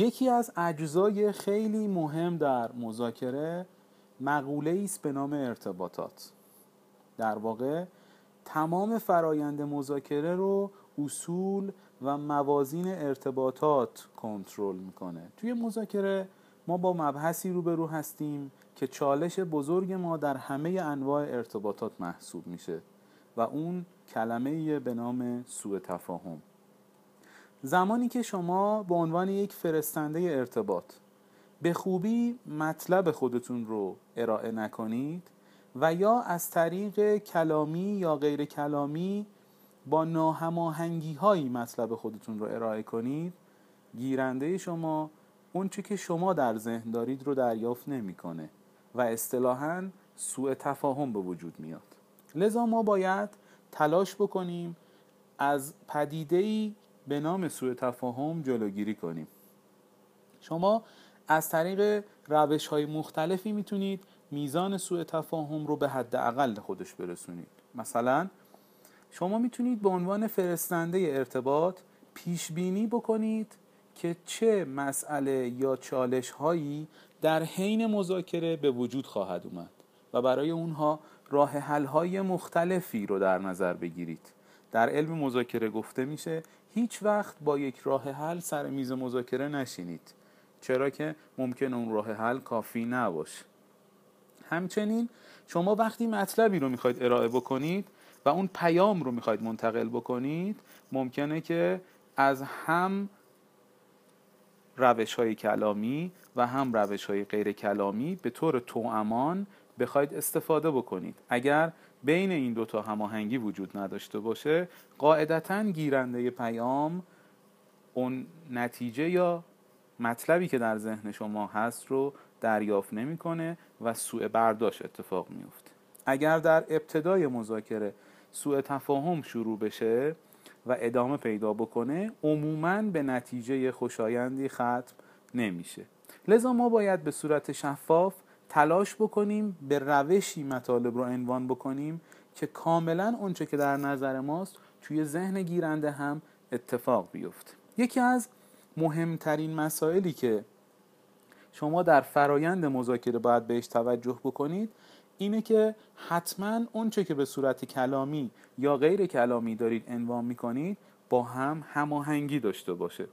یکی از اجزای خیلی مهم در مذاکره مقوله است به نام ارتباطات. در واقع تمام فرایند مذاکره رو اصول و موازین ارتباطات کنترل می‌کنه. توی مذاکره ما با مبحثی روبرو هستیم که چالش بزرگ ما در همه انواع ارتباطات محسوب میشه و اون کلمه به نام سوء تفاهم. زمانی که شما به عنوان یک فرستنده ارتباط به خوبی مطلب خودتون رو ارائه نکنید و یا از طریق کلامی یا غیر کلامی با ناهماهنگی هایی مطلب خودتون رو ارائه کنید گیرنده شما اون چی که شما در ذهن دارید رو دریافت نمی‌کنه و اصطلاحا سوء تفاهم به وجود میاد. لذا ما باید تلاش بکنیم از پدیده به نام سوء تفاهم جلوگیری کنیم. شما از طریق روش های مختلفی می‌تونید میزان سوء تفاهم رو به حد اقل خودش برسونید. مثلا شما می‌تونید به عنوان فرستنده ارتباط پیش بینی بکنید که چه مسئله یا چالش هایی در حین مذاکره به وجود خواهد اومد و برای اونها راه حل های مختلفی رو در نظر بگیرید. در علم مذاکره گفته میشه هیچ وقت با یک راه حل سر میز مذاکره نشینید. چرا که ممکن اون راه حل کافی نباشه. همچنین شما وقتی مطلبی رو می‌خواید ارائه بکنید و اون پیام رو می‌خواید منتقل بکنید ممکنه که از هم روش های کلامی و هم روش های غیر کلامی به طور توامان بخواید استفاده بکنید. اگر بین این دوتا هماهنگی وجود نداشته باشه قاعدتا گیرنده پیام اون نتیجه یا مطلبی که در ذهن شما هست رو دریافت نمی‌کنه و سوء برداشت اتفاق میفته اگر در ابتدای مذاکره سوء تفاهم شروع بشه و ادامه پیدا بکنه عموما به نتیجه خوشایندی ختم نمیشه. لذا ما باید به صورت شفاف تلاش بکنیم به روشی مطالب رو عنوان بکنیم که کاملا اونچه که در نظر ماست توی ذهن گیرنده هم اتفاق بیفته. یکی از مهمترین مسائلی که شما در فرایند مذاکره باید بهش توجه بکنید اینه که حتما اونچه که به صورت کلامی یا غیر کلامی دارید عنوان می‌کنید با هم هماهنگی داشته باشه.